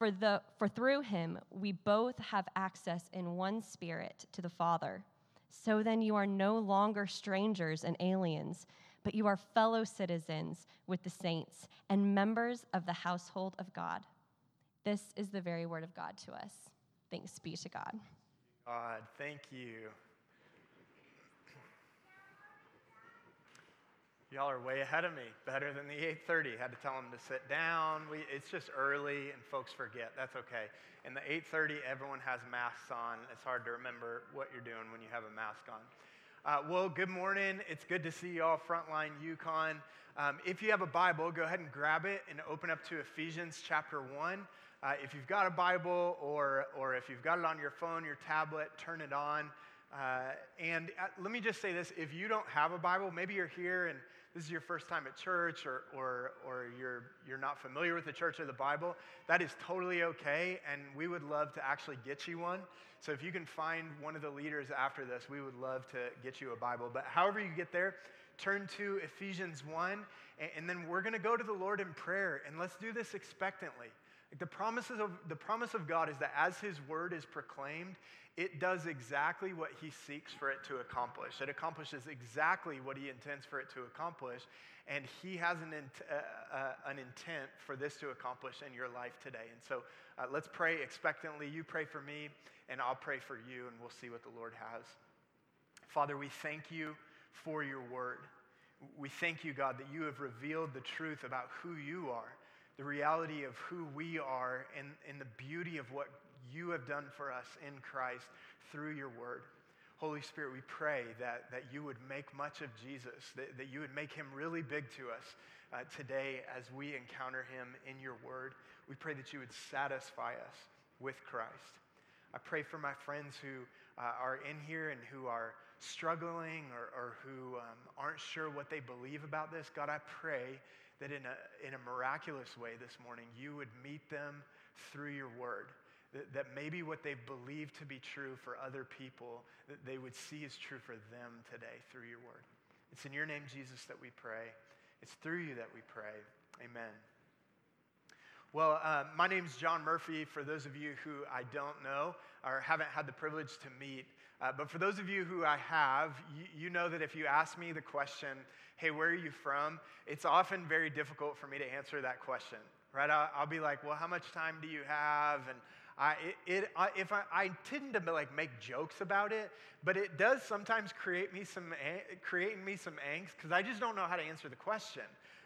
For, the, for through him we both have access in one spirit to the Father. So then you are no longer strangers and aliens, but you are fellow citizens with the saints and members of the household of God. This is the very word of God to us. Thanks be to God. God, thank you. Y'all are way ahead of me, better than the 8:30. Had to tell them to sit down. We, it's just early, and folks forget. That's okay. In the 8:30, everyone has masks on. It's hard to remember what you're doing when you have a mask on. Uh, well, good morning. It's good to see y'all, Frontline Yukon. Um, if you have a Bible, go ahead and grab it and open up to Ephesians chapter 1. Uh, if you've got a Bible or, or if you've got it on your phone, your tablet, turn it on. Uh, and uh, let me just say this if you don't have a Bible, maybe you're here and this is your first time at church or, or, or you're, you're not familiar with the church or the Bible, that is totally okay. And we would love to actually get you one. So if you can find one of the leaders after this, we would love to get you a Bible. But however you get there, turn to Ephesians 1, and, and then we're going to go to the Lord in prayer. And let's do this expectantly. Like the, promises of, the promise of God is that as His word is proclaimed, it does exactly what He seeks for it to accomplish. It accomplishes exactly what He intends for it to accomplish, and He has an, uh, uh, an intent for this to accomplish in your life today. And so uh, let's pray expectantly. You pray for me, and I'll pray for you, and we'll see what the Lord has. Father, we thank you for your word. We thank you, God, that you have revealed the truth about who you are the reality of who we are and, and the beauty of what you have done for us in Christ through your word. Holy Spirit, we pray that, that you would make much of Jesus, that, that you would make him really big to us uh, today as we encounter him in your word. We pray that you would satisfy us with Christ. I pray for my friends who uh, are in here and who are struggling or, or who um, aren't sure what they believe about this. God, I pray that in a, in a miraculous way this morning, you would meet them through your word. That, that maybe what they believe to be true for other people, that they would see as true for them today through your word. It's in your name, Jesus, that we pray. It's through you that we pray. Amen. Well, uh, my name is John Murphy. For those of you who I don't know or haven't had the privilege to meet, uh, but for those of you who I have, you, you, know that if you ask me the question, hey, where are you from? It's often very difficult for me to answer that question, right? I'll, I'll be like, well, how much time do you have? And I, it, it, if I, I tend to like make jokes about it, but it does sometimes create me some, creating me some angst because I just don't know how to answer the question.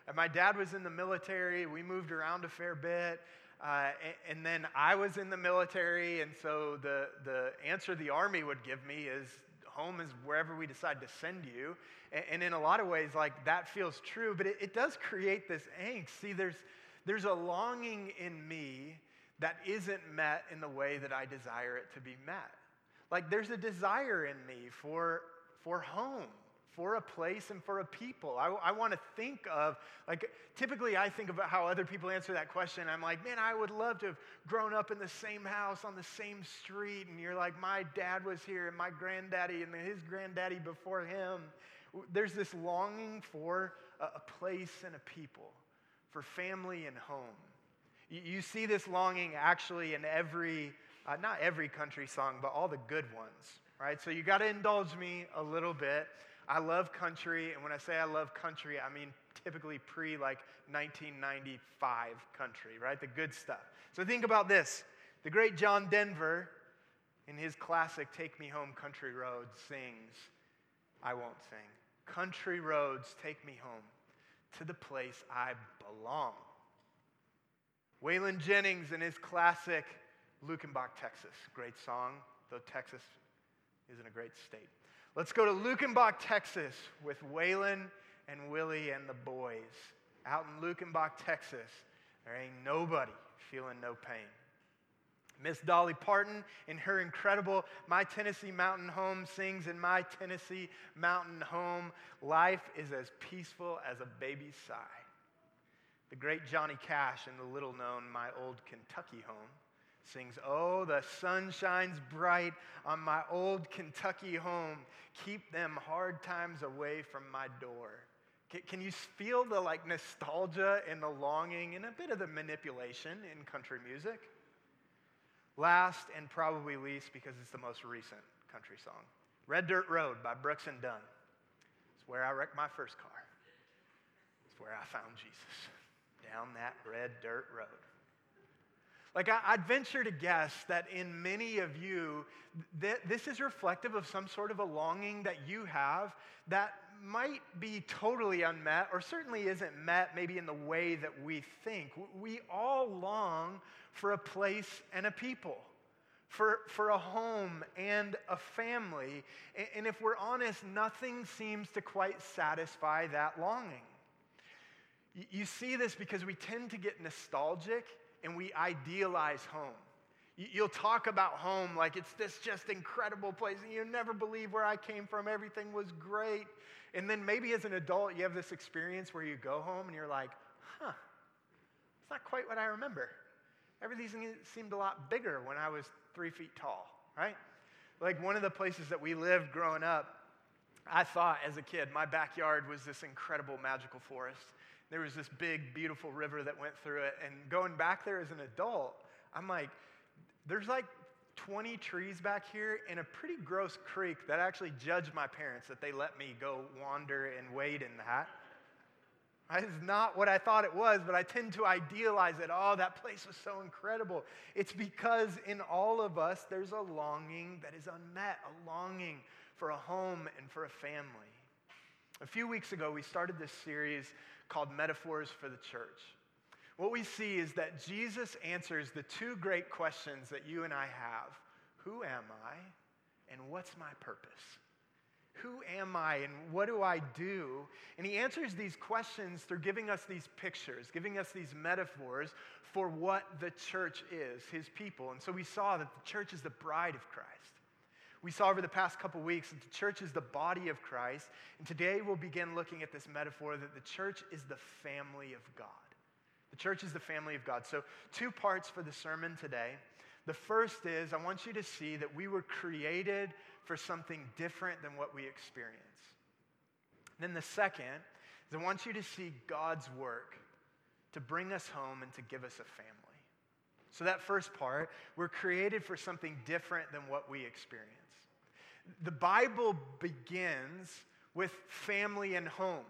And my dad was in the military. We moved around a fair bit. Uh, and, and, then I was in the military, and so the, the answer the Army would give me is home is wherever we decide to send you. And, and in a lot of ways, like that feels true, but it, it does create this angst. See, there's, there's a longing in me that isn't met in the way that I desire it to be met. Like there's a desire in me for, for home for a place and for a people. I, I want to think of, like, typically I think about how other people answer that question. I'm like, man, I would love to have grown up in the same house on the same street. And you're like, my dad was here and my granddaddy and his granddaddy before him. There's this longing for a, a place and a people, for family and home. You, see this longing actually in every, uh, not every country song, but all the good ones, right? So you got to indulge me a little bit. I love country, and when I say I love country, I mean typically pre like 1995 country, right? The good stuff. So think about this. The great John Denver in his classic Take Me Home Country Roads, sings, I won't sing. Country roads take me home to the place I belong. Waylon Jennings in his classic Luckenbach, Texas. Great song, though Texas isn't a great state. Let's go to Luckenbach, Texas with Waylon and Willie and the boys. Out in Luckenbach, Texas, there ain't nobody feeling no pain. Miss Dolly Parton, in her incredible My Tennessee Mountain Home, sings in My Tennessee Mountain Home, life is as peaceful as a baby's sigh. The great Johnny Cash in the little known My Old Kentucky Home sings, Oh, the sun shines bright on my old Kentucky home. Keep them hard times away from my door. Can you feel the like nostalgia and the longing and a bit of the manipulation in country music? Last and probably least, because it's the most recent country song Red Dirt Road by Brooks and Dunn. It's where I wrecked my first car. It's where I found Jesus, down that red dirt road. Like, I'd venture to guess that in many of you, th- this is reflective of some sort of a longing that you have that might be totally unmet, or certainly isn't met maybe in the way that we think. We all long for a place and a people, for, for a home and a family. And if we're honest, nothing seems to quite satisfy that longing. You see this because we tend to get nostalgic and we idealize home. You'll talk about home like it's this just incredible place, and you never believe where I came from. Everything was great. And then maybe as an adult, you have this experience where you go home and you're like, huh, it's not quite what I remember. Everything seemed a lot bigger when I was three feet tall, right? Like one of the places that we lived growing up, I thought as a kid, my backyard was this incredible magical forest. There was this big, beautiful river that went through it. And going back there as an adult, I'm like, there's like 20 trees back here and a pretty gross creek that actually judged my parents that they let me go wander and wade in that. That is not what I thought it was, but I tend to idealize it. Oh, that place was so incredible. It's because in all of us, there's a longing that is unmet, a longing for a home and for a family. A few weeks ago, we started this series called Metaphors for the Church. What we see is that Jesus answers the two great questions that you and I have Who am I? And what's my purpose? Who am I and what do I do? And he answers these questions through giving us these pictures, giving us these metaphors for what the church is, his people. And so we saw that the church is the bride of Christ. We saw over the past couple weeks that the church is the body of Christ. And today we'll begin looking at this metaphor that the church is the family of God. The church is the family of God. So, two parts for the sermon today. The first is I want you to see that we were created for something different than what we experience. Then the second is I want you to see God's work to bring us home and to give us a family. So, that first part, we're created for something different than what we experience. The Bible begins with family and home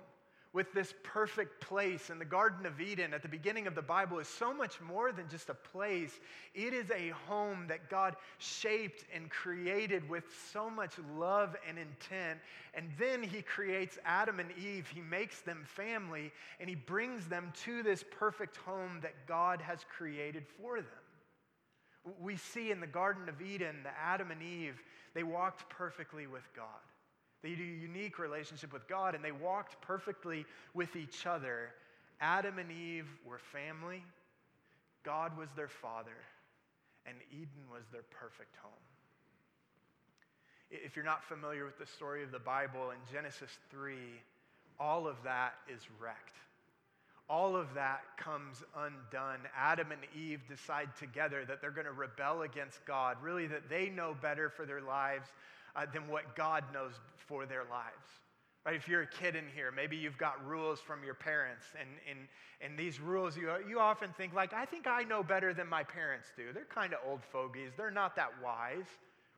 with this perfect place. And the Garden of Eden at the beginning of the Bible is so much more than just a place, it is a home that God shaped and created with so much love and intent. And then He creates Adam and Eve, He makes them family, and He brings them to this perfect home that God has created for them. We see in the Garden of Eden that Adam and Eve, they walked perfectly with God. They had a unique relationship with God, and they walked perfectly with each other. Adam and Eve were family, God was their father, and Eden was their perfect home. If you're not familiar with the story of the Bible, in Genesis 3, all of that is wrecked. All of that comes undone. Adam and Eve decide together that they're going to rebel against God, really, that they know better for their lives uh, than what God knows for their lives. Right? If you're a kid in here, maybe you've got rules from your parents, and, and, and these rules, you, you often think, like, I think I know better than my parents do. They're kind of old fogies, they're not that wise.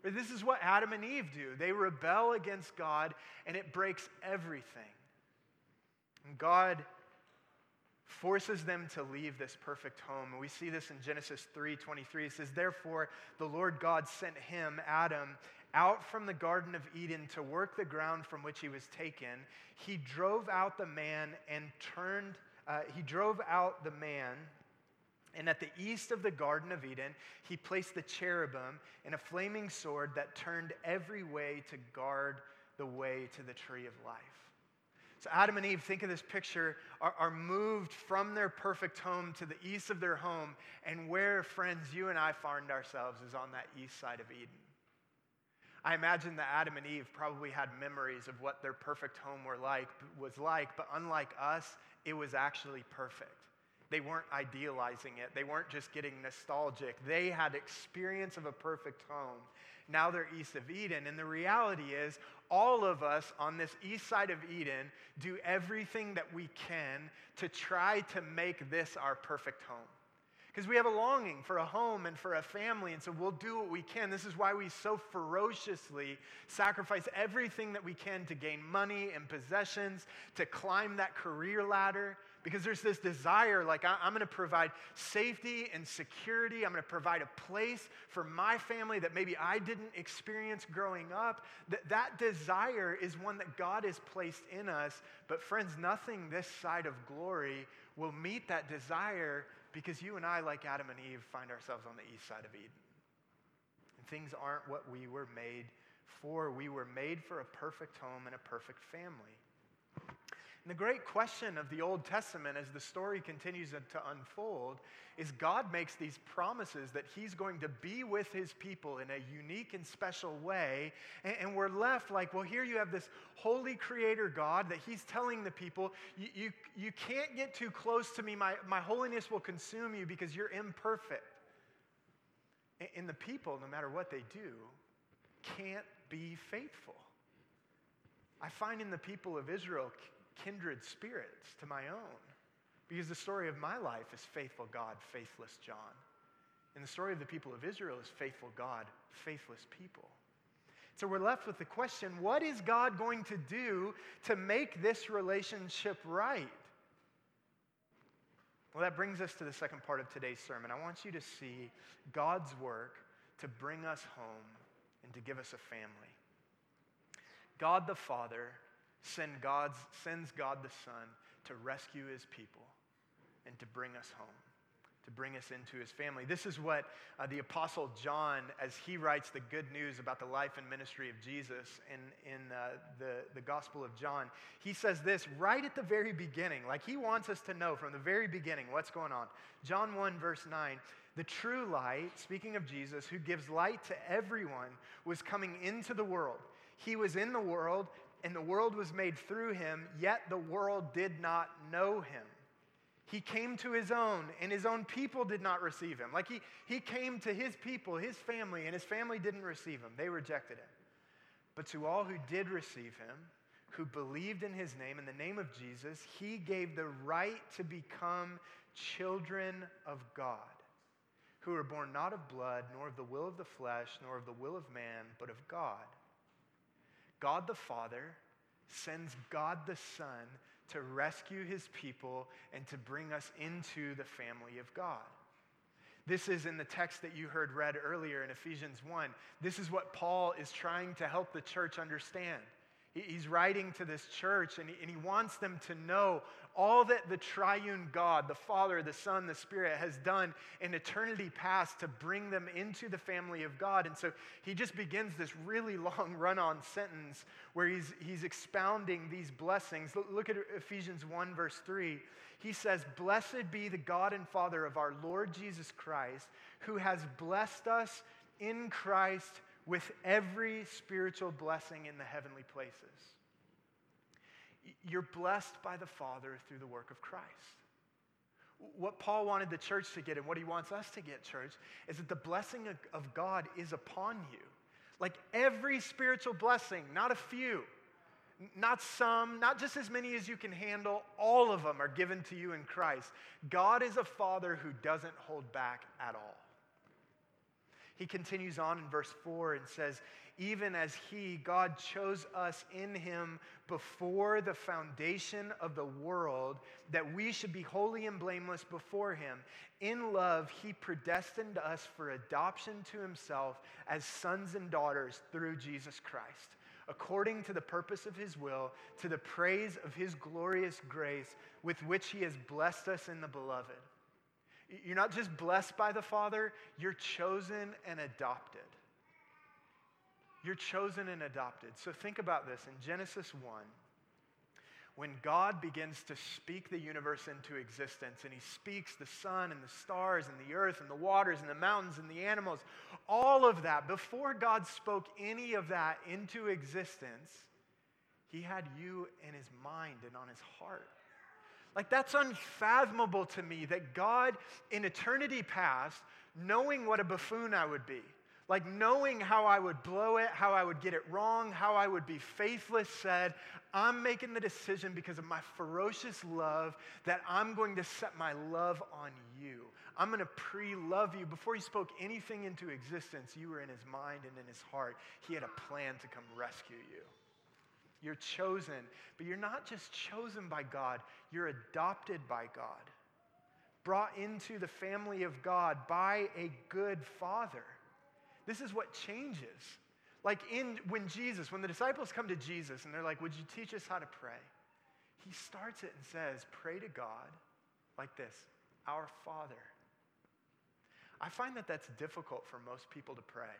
But this is what Adam and Eve do they rebel against God, and it breaks everything. And God forces them to leave this perfect home. And we see this in Genesis 3:23. It says, "Therefore the Lord God sent him, Adam, out from the garden of Eden to work the ground from which he was taken. He drove out the man and turned uh, he drove out the man and at the east of the Garden of Eden, he placed the cherubim and a flaming sword that turned every way to guard the way to the tree of life. So Adam and Eve, think of this picture, are, are, moved from their perfect home to the east of their home. And where, friends, you and I find ourselves is on that east side of Eden. I imagine that Adam and Eve probably had memories of what their perfect home were like, was like, but unlike us, it was actually perfect. They weren't idealizing it. They weren't just getting nostalgic. They had experience of a perfect home. Now they're east of Eden. And the reality is, all of us on this east side of Eden do everything that we can to try to make this our perfect home. Because we have a longing for a home and for a family, and so we'll do what we can. This is why we so ferociously sacrifice everything that we can to gain money and possessions, to climb that career ladder, because there's this desire like, I'm going to provide safety and security. I'm going to provide a place for my family that maybe I didn't experience growing up. That, that desire is one that God has placed in us. But, friends, nothing this side of glory will meet that desire because you and I, like Adam and Eve, find ourselves on the east side of Eden. And things aren't what we were made for. We were made for a perfect home and a perfect family. And the great question of the Old Testament as the story continues to unfold is God makes these promises that He's going to be with His people in a unique and special way. And, we're left like, well, here you have this holy creator God that He's telling the people, you, you, you can't get too close to me. My, my holiness will consume you because you're imperfect. And the people, no matter what they do, can't be faithful. I find in the people of Israel kindred spirits to my own. Because the story of my life is faithful God, faithless John. And the story of the people of Israel is faithful God, faithless people. So we're left with the question what is God going to do to make this relationship right? Well, that brings us to the second part of today's sermon. I want you to see God's work to bring us home and to give us a family. God the Father send God's, sends God the Son to rescue his people and to bring us home, to bring us into his family. This is what uh, the Apostle John, as he writes the good news about the life and ministry of Jesus in, in uh, the, the Gospel of John, he says this right at the very beginning, like he wants us to know from the very beginning what's going on. John 1, verse 9. The true light, speaking of Jesus, who gives light to everyone, was coming into the world. He was in the world, and the world was made through him, yet the world did not know him. He came to his own, and his own people did not receive him. Like he, he came to his people, his family, and his family didn't receive him. They rejected him. But to all who did receive him, who believed in his name, in the name of Jesus, he gave the right to become children of God, who are born not of blood, nor of the will of the flesh, nor of the will of man, but of God. God the Father sends God the Son to rescue his people and to bring us into the family of God. This is in the text that you heard read earlier in Ephesians 1. This is what Paul is trying to help the church understand. He's writing to this church and he, wants them to know all that the triune God, the Father, the Son, the Spirit, has done in eternity past to bring them into the family of God. And so he just begins this really long run on sentence where he's, he's expounding these blessings. Look at Ephesians 1, verse 3. He says, Blessed be the God and Father of our Lord Jesus Christ, who has blessed us in Christ with every spiritual blessing in the heavenly places. You're blessed by the Father through the work of Christ. What Paul wanted the church to get and what he wants us to get, church, is that the blessing of God is upon you. Like every spiritual blessing, not a few, not some, not just as many as you can handle, all of them are given to you in Christ. God is a father who doesn't hold back at all. He continues on in verse 4 and says, Even as He, God, chose us in Him before the foundation of the world, that we should be holy and blameless before Him. In love, He predestined us for adoption to Himself as sons and daughters through Jesus Christ, according to the purpose of His will, to the praise of His glorious grace, with which He has blessed us in the Beloved. You're not just blessed by the Father, you're chosen and adopted. You're chosen and adopted. So think about this in Genesis 1. When God begins to speak the universe into existence, and He speaks the sun and the stars and the earth and the waters and the mountains and the animals, all of that, before God spoke any of that into existence, He had you in His mind and on His heart. Like, that's unfathomable to me that God, in eternity past, knowing what a buffoon I would be, like knowing how I would blow it, how I would get it wrong, how I would be faithless, said, I'm making the decision because of my ferocious love that I'm going to set my love on you. I'm going to pre love you. Before he spoke anything into existence, you were in his mind and in his heart. He had a plan to come rescue you. You're chosen, but you're not just chosen by God, you're adopted by God, brought into the family of God by a good father. This is what changes. Like in when Jesus, when the disciples come to Jesus and they're like, "Would you teach us how to pray?" He starts it and says, "Pray to God like this, our Father." I find that that's difficult for most people to pray.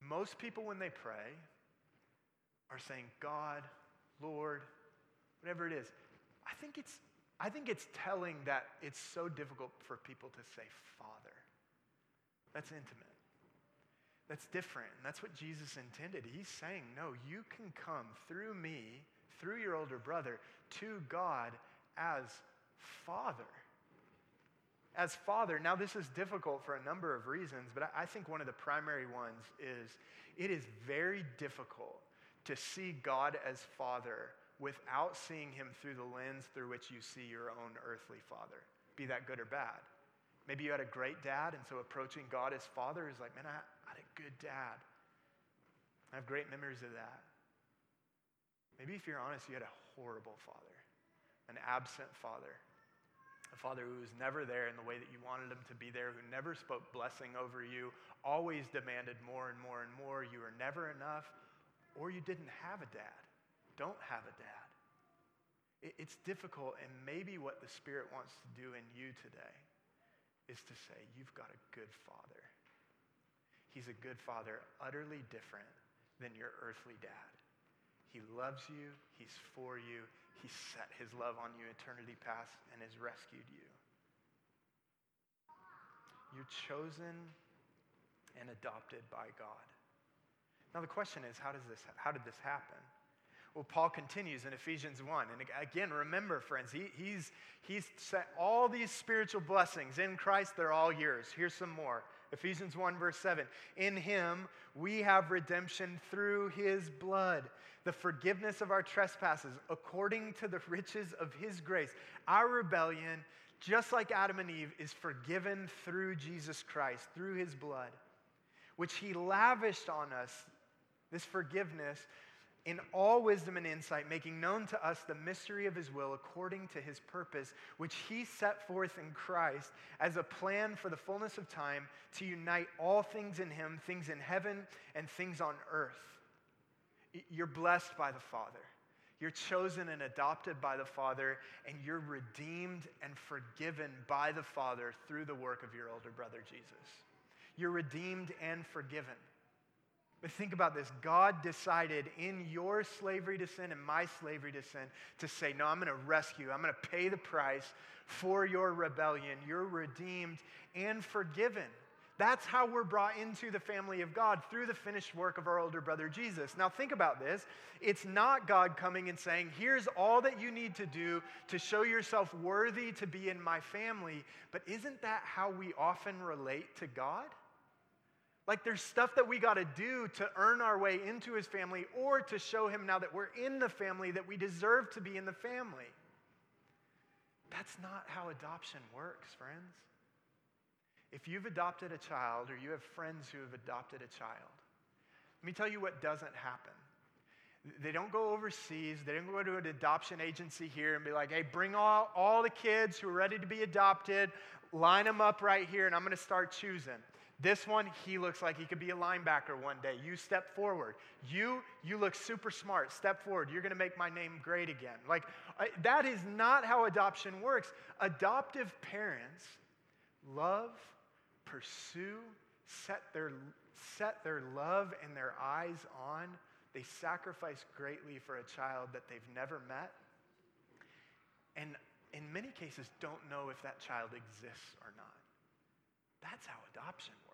Most people when they pray are saying, "God, Lord, whatever it is." I think it's I think it's telling that it's so difficult for people to say Father. That's intimate. That's different. And that's what Jesus intended. He's saying, no, you can come through me, through your older brother, to God as Father. As Father. Now, this is difficult for a number of reasons, but I think one of the primary ones is it is very difficult to see God as Father without seeing Him through the lens through which you see your own earthly Father, be that good or bad. Maybe you had a great dad, and so approaching God as Father is like, man, I, had a good dad. I have great memories of that. Maybe if you're honest, you had a horrible father, an absent father, a father who was never there in the way that you wanted him to be there, who never spoke blessing over you, always demanded more and more and more. You were never enough, or you didn't have a dad. Don't have a dad. It's difficult, and maybe what the Spirit wants to do in you today is to say, You've got a good father. He's a good father, utterly different than your earthly dad. He loves you, He's for you, He set His love on you eternity past and has rescued you. You're chosen and adopted by God. Now the question is, how does this how did this happen? Well, Paul continues in Ephesians 1. And again, remember, friends, he, he's, he's set all these spiritual blessings in Christ, they're all yours. Here's some more. Ephesians 1, verse 7. In him we have redemption through his blood, the forgiveness of our trespasses, according to the riches of his grace. Our rebellion, just like Adam and Eve, is forgiven through Jesus Christ, through his blood, which he lavished on us, this forgiveness in all wisdom and insight, making known to us the mystery of his will according to his purpose, which he set forth in Christ as a plan for the fullness of time to unite all things in him, things in heaven and things on earth. You're blessed by the Father. You're chosen and adopted by the Father, and you're redeemed and forgiven by the Father through the work of your older brother Jesus. You're redeemed and forgiven. But think about this God decided in your slavery to sin and my slavery to sin to say, No, I'm going to rescue, I'm going to pay the price for your rebellion. You're redeemed and forgiven. That's how we're brought into the family of God through the finished work of our older brother Jesus. Now, think about this. It's not God coming and saying, Here's all that you need to do to show yourself worthy to be in my family. But isn't that how we often relate to God? Like there's stuff that we got to do to earn our way into his family or to show him now that we're in the family that we deserve to be in the family. That's not how adoption works, friends. if you've adopted a child or you have friends who have adopted a child, let me tell you what doesn't happen. They don't go overseas. They don't go to an adoption agency here and be like, hey, bring all, all the kids who are ready to be adopted, line them up right here, and I'm going to start choosing. This one, he looks like he could be a linebacker one day. You step forward. You, you look super smart. Step forward. You're going to make my name great again. Like, that is not how adoption works. Adoptive parents love, pursue, set their, set their love and their eyes on. They sacrifice greatly for a child that they've never met. And in many cases, don't know if that child exists or not. That's how adoption works.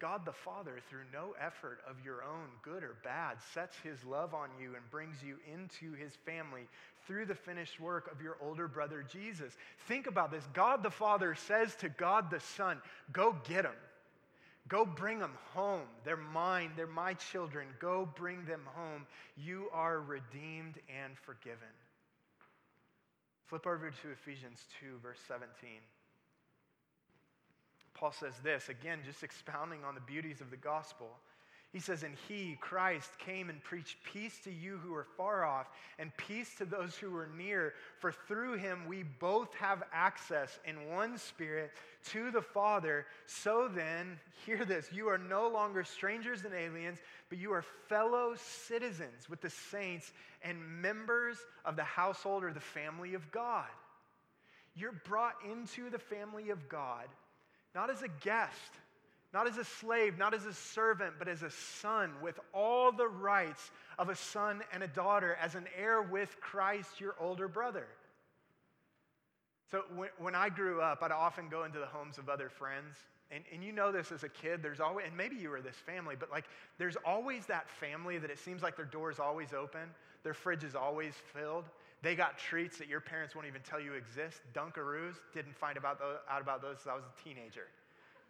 God the Father, through no effort of your own, good or bad, sets his love on you and brings you into his family through the finished work of your older brother Jesus. Think about this. God the Father says to God the Son, Go get them. Go bring them home. They're mine. They're my children. Go bring them home. You are redeemed and forgiven. Flip over to Ephesians 2, verse 17. Paul says this, again, just expounding on the beauties of the gospel. He says, And he, Christ, came and preached peace to you who are far off, and peace to those who are near. For through him we both have access in one spirit to the Father. So then, hear this you are no longer strangers and aliens, but you are fellow citizens with the saints and members of the household or the family of God. You're brought into the family of God not as a guest, not as a slave, not as a servant, but as a son with all the rights of a son and a daughter, as an heir with Christ, your older brother. So when, I grew up, I'd often go into the homes of other friends. And, and you know this as a kid, there's always, and maybe you were this family, but like there's always that family that it seems like their door is always open, their fridge is always filled. They got treats that your parents won't even tell you exist. Dunkaroos, didn't find about those, out about those I was a teenager.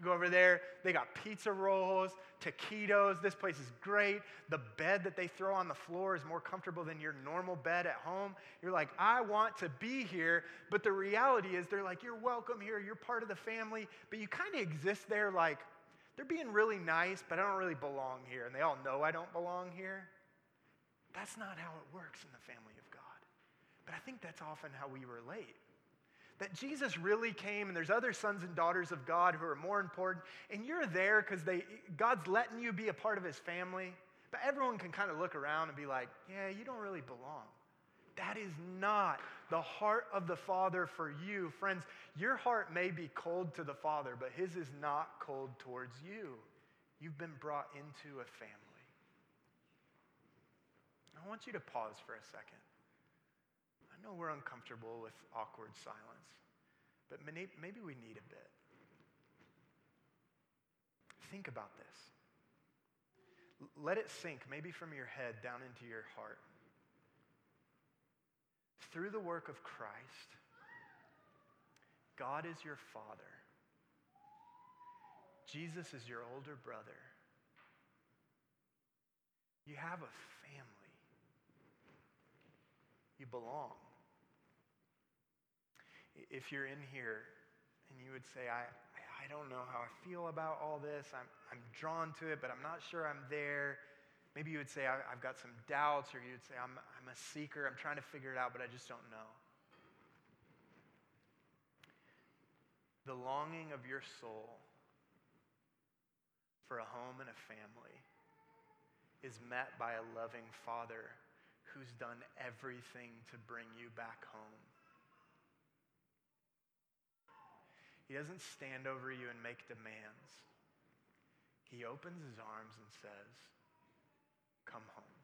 go over there, they got pizza rolls, taquitos. This place is great. The bed that they throw on the floor is more comfortable than your normal bed at home. You're like, I want to be here. But the reality is, they're like, you're welcome here. You're part of the family. But you kind of exist there like, they're being really nice, but I don't really belong here. And they all know I don't belong here. That's not how it works in the family but I think that's often how we relate. That Jesus really came and there's other sons and daughters of God who are more important, and you're there because God's letting you be a part of his family. But everyone can kind of look around and be like, yeah, you don't really belong. That is not the heart of the Father for you. Friends, your heart may be cold to the Father, but his is not cold towards you. You've been brought into a family. I want you to pause for a second. I know we're uncomfortable with awkward silence, but maybe we need a bit. Think about this. Let it sink, maybe from your head down into your heart. Through the work of Christ, God is your Father. Jesus is your older brother. You have a family. You belong if you're in here and you would say, I, I don't know how I feel about all this, I'm, I'm drawn to it, but I'm not sure I'm there. Maybe you would say, I, have got some doubts, or you would say, I'm, I'm a seeker, I'm trying to figure it out, but I just don't know. The longing of your soul for a home and a family is met by a loving Father who's done everything to bring you back home. He doesn't stand over you and make demands. He opens his arms and says, Come home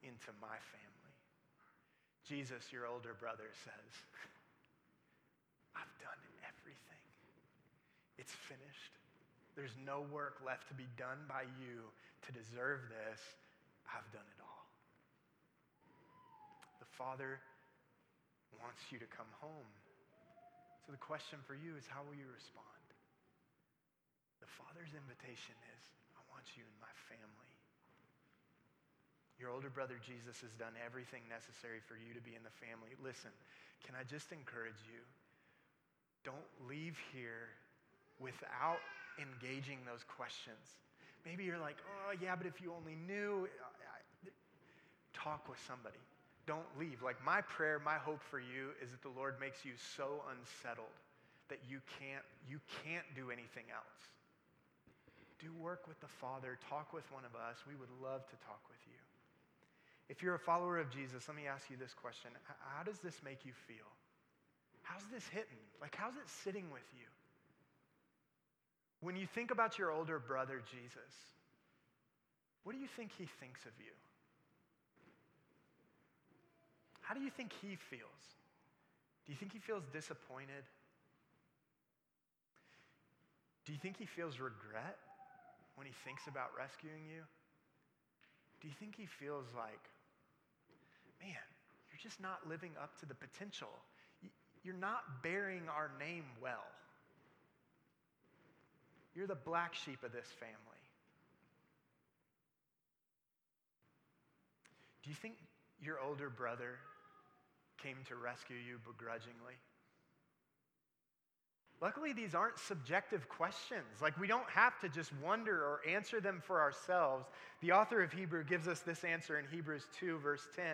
into my family. Jesus, your older brother, says, I've done everything. It's finished. There's no work left to be done by you to deserve this. I've done it all. The Father wants you to come home. So the question for you is how will you respond? The Father's invitation is I want you in my family. Your older brother Jesus has done everything necessary for you to be in the family. Listen, can I just encourage you? don't leave here without engaging those questions. Maybe you're like, oh, yeah, but if you only knew, talk with somebody. Don't leave. Like my prayer, my hope for you is that the Lord makes you so unsettled that you can't, you can't do anything else. Do work with the Father. Talk with one of us. We would love to talk with you. If you're a follower of Jesus, let me ask you this question How does this make you feel? How's this hitting? Like, how's it sitting with you? When you think about your older brother, Jesus, what do you think he thinks of you? How do you think he feels? Do you think he feels disappointed? Do you think he feels regret when he thinks about rescuing you? Do you think he feels like, man, you're just not living up to the potential? You're not bearing our name well. You're the black sheep of this family. Do you think your older brother came to rescue you begrudgingly? Luckily, these aren't subjective questions. Like, we don't have to just wonder or answer them for ourselves. The author of Hebrew gives us this answer in Hebrews 2, verse 10.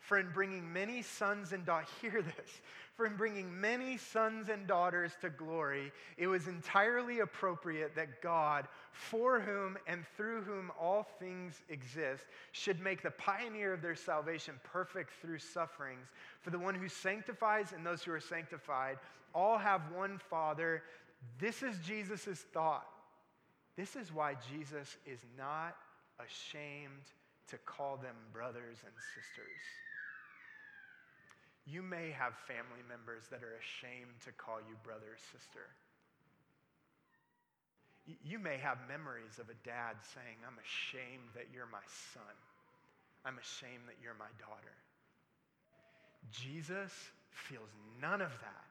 For in bringing many sons and daughters, hear this, for in bringing many sons and daughters to glory, it was entirely appropriate that God, for whom and through whom all things exist, should make the pioneer of their salvation perfect through sufferings. For the one who sanctifies and those who are sanctified all have one Father. This is Jesus' thought. This is why Jesus is not ashamed to call them brothers and sisters. You may have family members that are ashamed to call you brother or sister. You may have memories of a dad saying, I'm ashamed that you're my son. I'm ashamed that you're my daughter. Jesus feels none of that.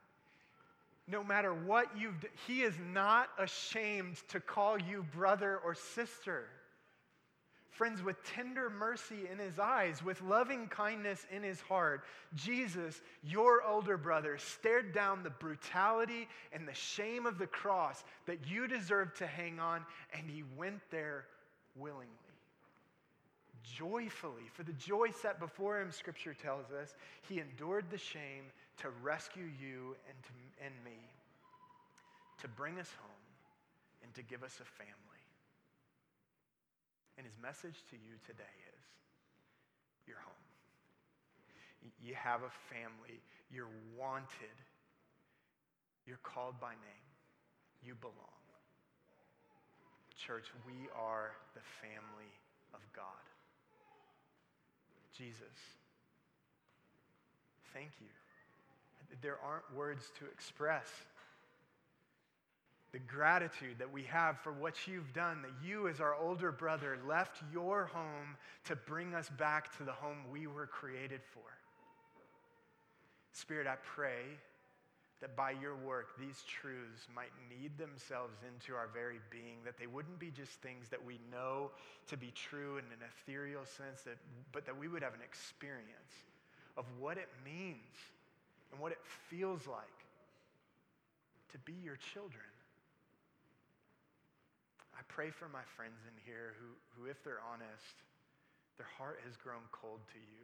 No matter what you've done, he is not ashamed to call you brother or sister. Friends, with tender mercy in his eyes, with loving kindness in his heart, Jesus, your older brother, stared down the brutality and the shame of the cross that you deserved to hang on, and he went there willingly. Joyfully, for the joy set before him, scripture tells us, he endured the shame to rescue you and, to, and me, to bring us home, and to give us a family. And his message to you today is you're home. You have a family. You're wanted. You're called by name. You belong. Church, we are the family of God. Jesus, thank you. There aren't words to express the gratitude that we have for what you've done, that you, as our older brother, left your home to bring us back to the home we were created for. Spirit, I pray that by your work, these truths might knead themselves into our very being, that they wouldn't be just things that we know to be true in an ethereal sense, that, but that we would have an experience of what it means and what it feels like to be your children. I pray for my friends in here who, who, if they're honest, their heart has grown cold to you.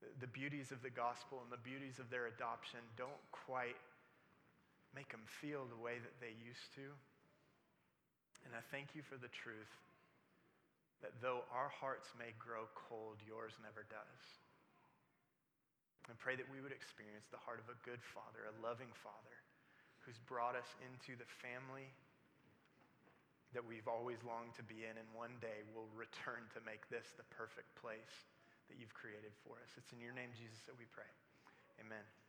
The, the beauties of the gospel and the beauties of their adoption don't quite make them feel the way that they used to. And I thank you for the truth that though our hearts may grow cold, yours never does. And pray that we would experience the heart of a good father, a loving father, who's brought us into the family that we've always longed to be in, and one day we'll return to make this the perfect place that you've created for us. It's in your name, Jesus, that we pray. Amen.